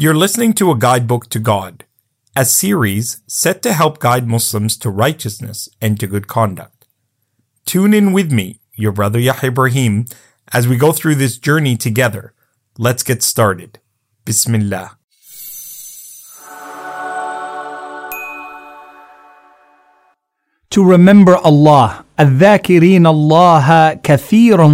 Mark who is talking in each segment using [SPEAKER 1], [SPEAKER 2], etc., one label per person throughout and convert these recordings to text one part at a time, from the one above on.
[SPEAKER 1] You're listening to a guidebook to God, a series set to help guide Muslims to righteousness and to good conduct. Tune in with me, your brother Yahya Ibrahim, as we go through this journey together. Let's get started. Bismillah.
[SPEAKER 2] To remember Allah الذاكرين الله كثيرا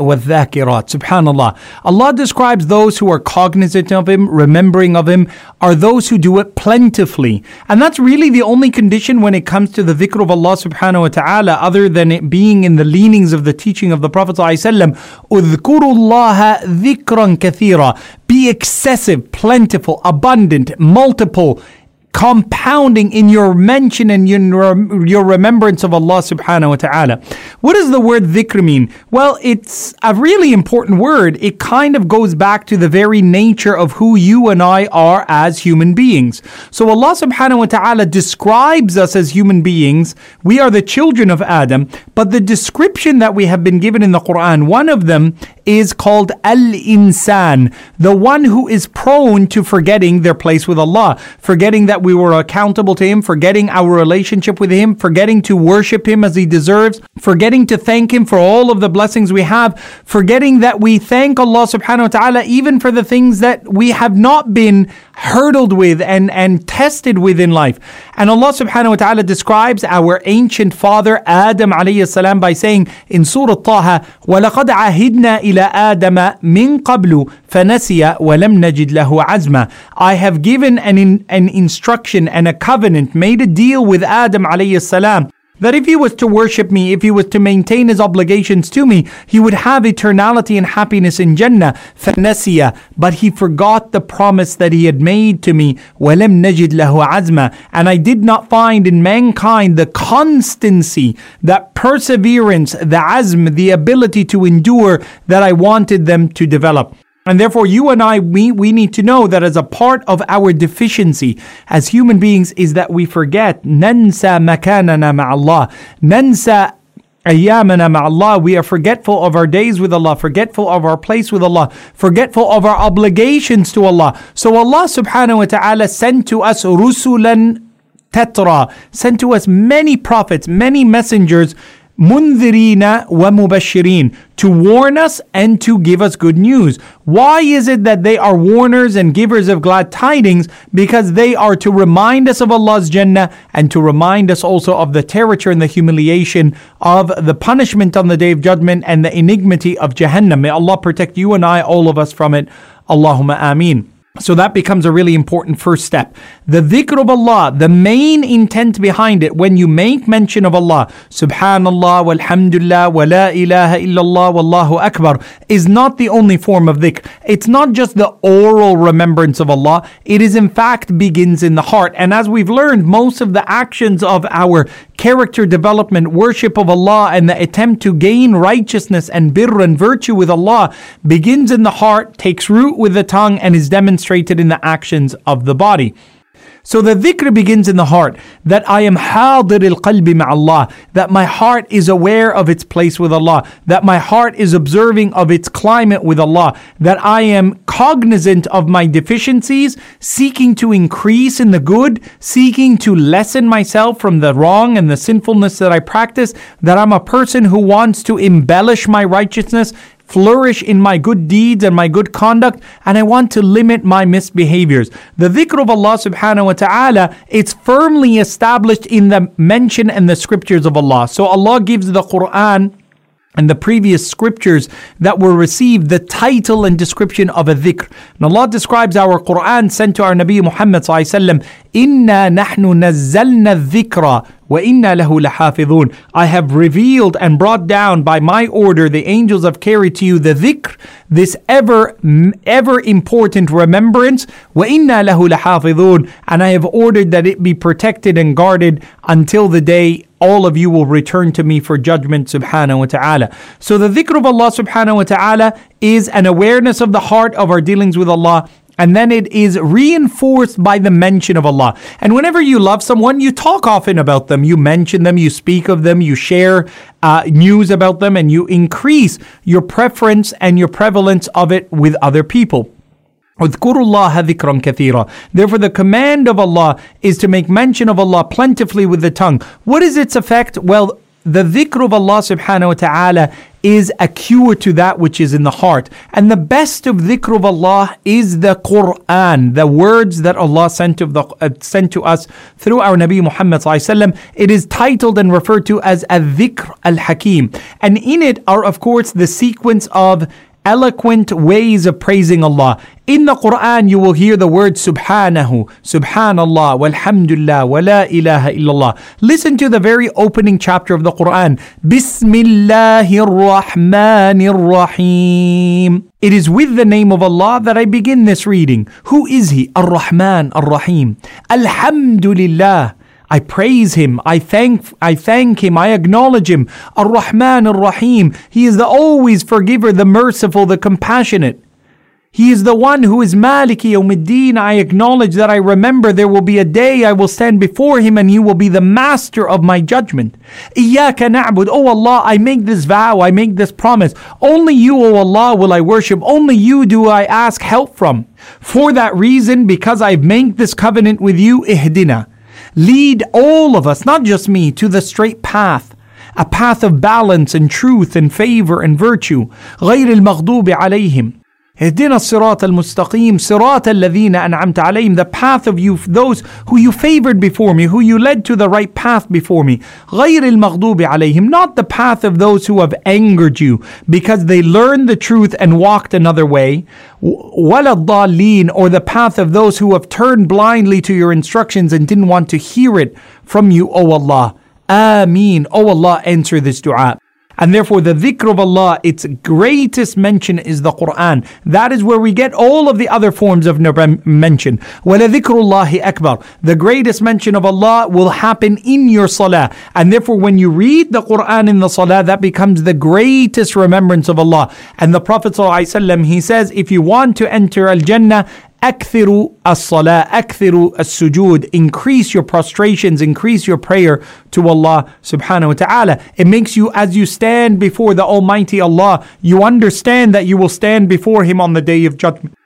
[SPEAKER 2] والذاكرات subhanallah Allah describes those who are cognizant of him remembering of him are those who do it plentifully and that's really the only condition when it comes to the dhikr of Allah subhanahu wa ta'ala other than it being in the leanings of the teaching of the Prophet ﷺ اذكروا الله ذكرا كثيرا be excessive plentiful abundant multiple compounding in your mention and your, your remembrance of Allah subhanahu wa ta'ala. What does the word dhikr mean? Well, it's a really important word. It kind of goes back to the very nature of who you and I are as human beings. So Allah subhanahu wa ta'ala describes us as human beings. We are the children of Adam, but the description that we have been given in the Quran, one of them is called al-insan, the one who is prone to forgetting their place with Allah, forgetting that we were accountable to Him, forgetting our relationship with Him, forgetting to worship Him as He deserves, forgetting to thank Him for all of the blessings we have, forgetting that we thank Allah subhanahu wa ta'ala even for the things that we have not been hurdled with and, and tested with in life. And Allah subhanahu wa ta'ala describes our ancient father Adam alayhi salam by saying in Surah Taha, وَلَقَدْ عَهِدْنَا إِلَىٰ آدَمَ مِن قَبْلُ فَنَسِيَ وَلَمْ نَجِدْ لَهُ عَزْمًا I have given an, in, an instruction and a covenant, made a deal with Adam alayhi salam that if he was to worship me, if he was to maintain his obligations to me, he would have eternality and happiness in Jannah. فَنَسِيَ But he forgot the promise that he had made to me. وَلَمْ نَجِدْ لَهُ عَزْمًا And I did not find in mankind the constancy, that perseverance, the azm, the ability to endure that I wanted them to develop. And therefore, you and I, we, we need to know that as a part of our deficiency as human beings is that we forget. Nansa makanana ma'Allah. Nansa ayyamana ma'Allah. We are forgetful of our days with Allah, forgetful of our place with Allah, forgetful of our obligations to Allah. So Allah subhanahu wa ta'ala sent to us rusulan tetra, sent to us many prophets, many messengers mundirina wa mubashirin to warn us and to give us good news. Why is it that they are warners and givers of glad tidings? Because they are to remind us of Allah's Jannah and to remind us also of the terror and the humiliation of the punishment on the day of judgment and the enigmity of Jahannam. May Allah protect you and I, all of us from it. Allahumma ameen. So that becomes a really important first step. The dhikr of Allah, the main intent behind it, when you make mention of Allah, subhanallah, walhamdulillah, wa la ilaha illallah, wallahu akbar, is not the only form of dhikr. It's not just the oral remembrance of Allah. It is in fact begins in the heart. And as we've learned, most of the actions of our character development, worship of Allah, and the attempt to gain righteousness and birr and virtue with Allah begins in the heart, takes root with the tongue, and is demonstrated in the actions of the body. So the dhikr begins in the heart that I am hadir al qalbi Allah, that my heart is aware of its place with Allah, that my heart is observing of its climate with Allah, that I am cognizant of my deficiencies, seeking to increase in the good, seeking to lessen myself from the wrong and the sinfulness that I practice, that I'm a person who wants to embellish my righteousness flourish in my good deeds and my good conduct, and I want to limit my misbehaviors. The dhikr of Allah subhanahu wa ta'ala, it's firmly established in the mention and the scriptures of Allah. So Allah gives the Quran and the previous scriptures that were received the title and description of a dhikr. And Allah describes our Quran sent to our Nabi Muhammad sallallahu Inna nahnu nazzalna dhikra wa inna lahu lahafidhun. I have revealed and brought down by my order the angels have carried to you the dhikr, this ever ever important remembrance. Wa inna lahu lahafidhun. And I have ordered that it be protected and guarded until the day all of you will return to me for judgment subhanahu wa ta'ala. So the dhikr of Allah subhanahu wa ta'ala is an awareness of the heart of our dealings with Allah and then it is reinforced by the mention of Allah. And whenever you love someone, you talk often about them, you mention them, you speak of them, you share uh, news about them, and you increase your preference and your prevalence of it with other people. اذكروا الله ذكرا كثيرا. Therefore, the command of Allah is to make mention of Allah plentifully with the tongue. What is its effect? Well, the dhikr of Allah subhanahu wa ta'ala is a cure to that which is in the heart. And the best of dhikr of Allah is the Quran, the words that Allah sent to, the, uh, sent to us through our Nabi Muhammad sallallahu It is titled and referred to as a dhikr al-hakim. And in it are of course the sequence of eloquent ways of praising Allah. In the Quran, you will hear the word Subhanahu, Subhanallah, Walhamdulillah, Wa la ilaha illallah. Listen to the very opening chapter of the Quran. Bismillahir Rahmanir Rahim. It is with the name of Allah that I begin this reading. Who is He? Ar-Rahman, Ar-Rahim. Alhamdulillah. I praise him. I thank, I thank him. I acknowledge him. Ar-Rahman Ar-Rahim. He is the always forgiver, the merciful, the compassionate. He is the one who is Maliki Yawmiddin. I acknowledge that I remember there will be a day I will stand before him and he will be the master of my judgment. Iyaka na'bud. Oh Allah, I make this vow, I make this promise. Only you, O oh Allah, will I worship. Only you do I ask help from. For that reason, because I've made this covenant with you, ihdina. Lead all of us, not just me, to the straight path, a path of balance and truth and favor and virtue. غير المغضوب عليهم اهدنا الصراط المستقيم صراط الذين أنعمت عليهم the path of you those who you favored before me who you led to the right path before me غير المغضوب عليهم not the path of those who have angered you because they learned the truth and walked another way ولا الضالين or the path of those who have turned blindly to your instructions and didn't want to hear it from you O Allah Ameen O Allah answer this dua and therefore, the dhikr of Allah, its greatest mention is the Quran. That is where we get all of the other forms of mention. وَلَذِكْرُ اللَّهِ أَكْبَرُ The greatest mention of Allah will happen in your salah. And therefore, when you read the Quran in the salah, that becomes the greatest remembrance of Allah. And the Prophet ﷺ, he says, if you want to enter Al-Jannah, Akthiru as-salah, akthiru as-sujud. Increase your prostrations, increase your prayer to Allah subhanahu wa ta'ala. It makes you, as you stand before the Almighty Allah, you understand that you will stand before Him on the Day of Judgment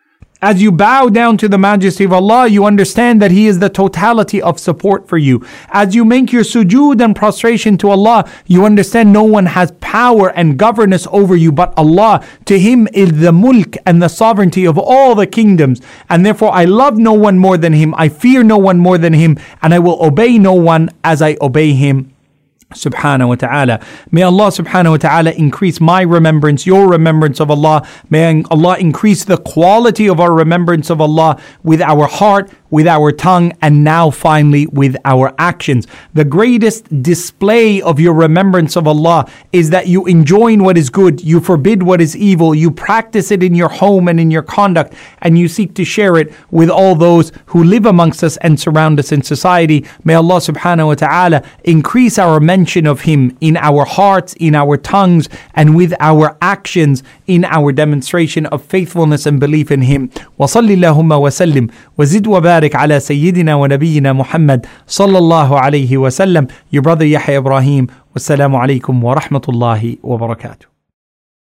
[SPEAKER 2] as you bow down to the majesty of Allah, you understand that He is the totality of support for you. As you make your sujood and prostration to Allah, you understand no one has power and governance over you but Allah. To Him is the mulk and the sovereignty of all the kingdoms. And therefore, I love no one more than Him. I fear no one more than Him. And I will obey no one as I obey Him subhanahu wa ta'ala. May Allah subhanahu wa ta'ala increase my remembrance, your remembrance of Allah. May Allah increase the quality of our remembrance of Allah with our heart, with our tongue, and now finally with our actions. The greatest display of your remembrance of Allah is that you enjoin what is good, you forbid what is evil, you practice it in your home and in your conduct, and you seek to share it with all those who live amongst us and surround us in society. May Allah subhanahu wa ta'ala increase our mention of Him in our hearts, in our tongues, and with our actions in our demonstration of faithfulness and belief in Him. وصل اللهم وسلم وزد وبارك وبارك على سيدنا ونبينا محمد صلى الله عليه وسلم Your brother Yahya Ibrahim والسلام عليكم ورحمة الله وبركاته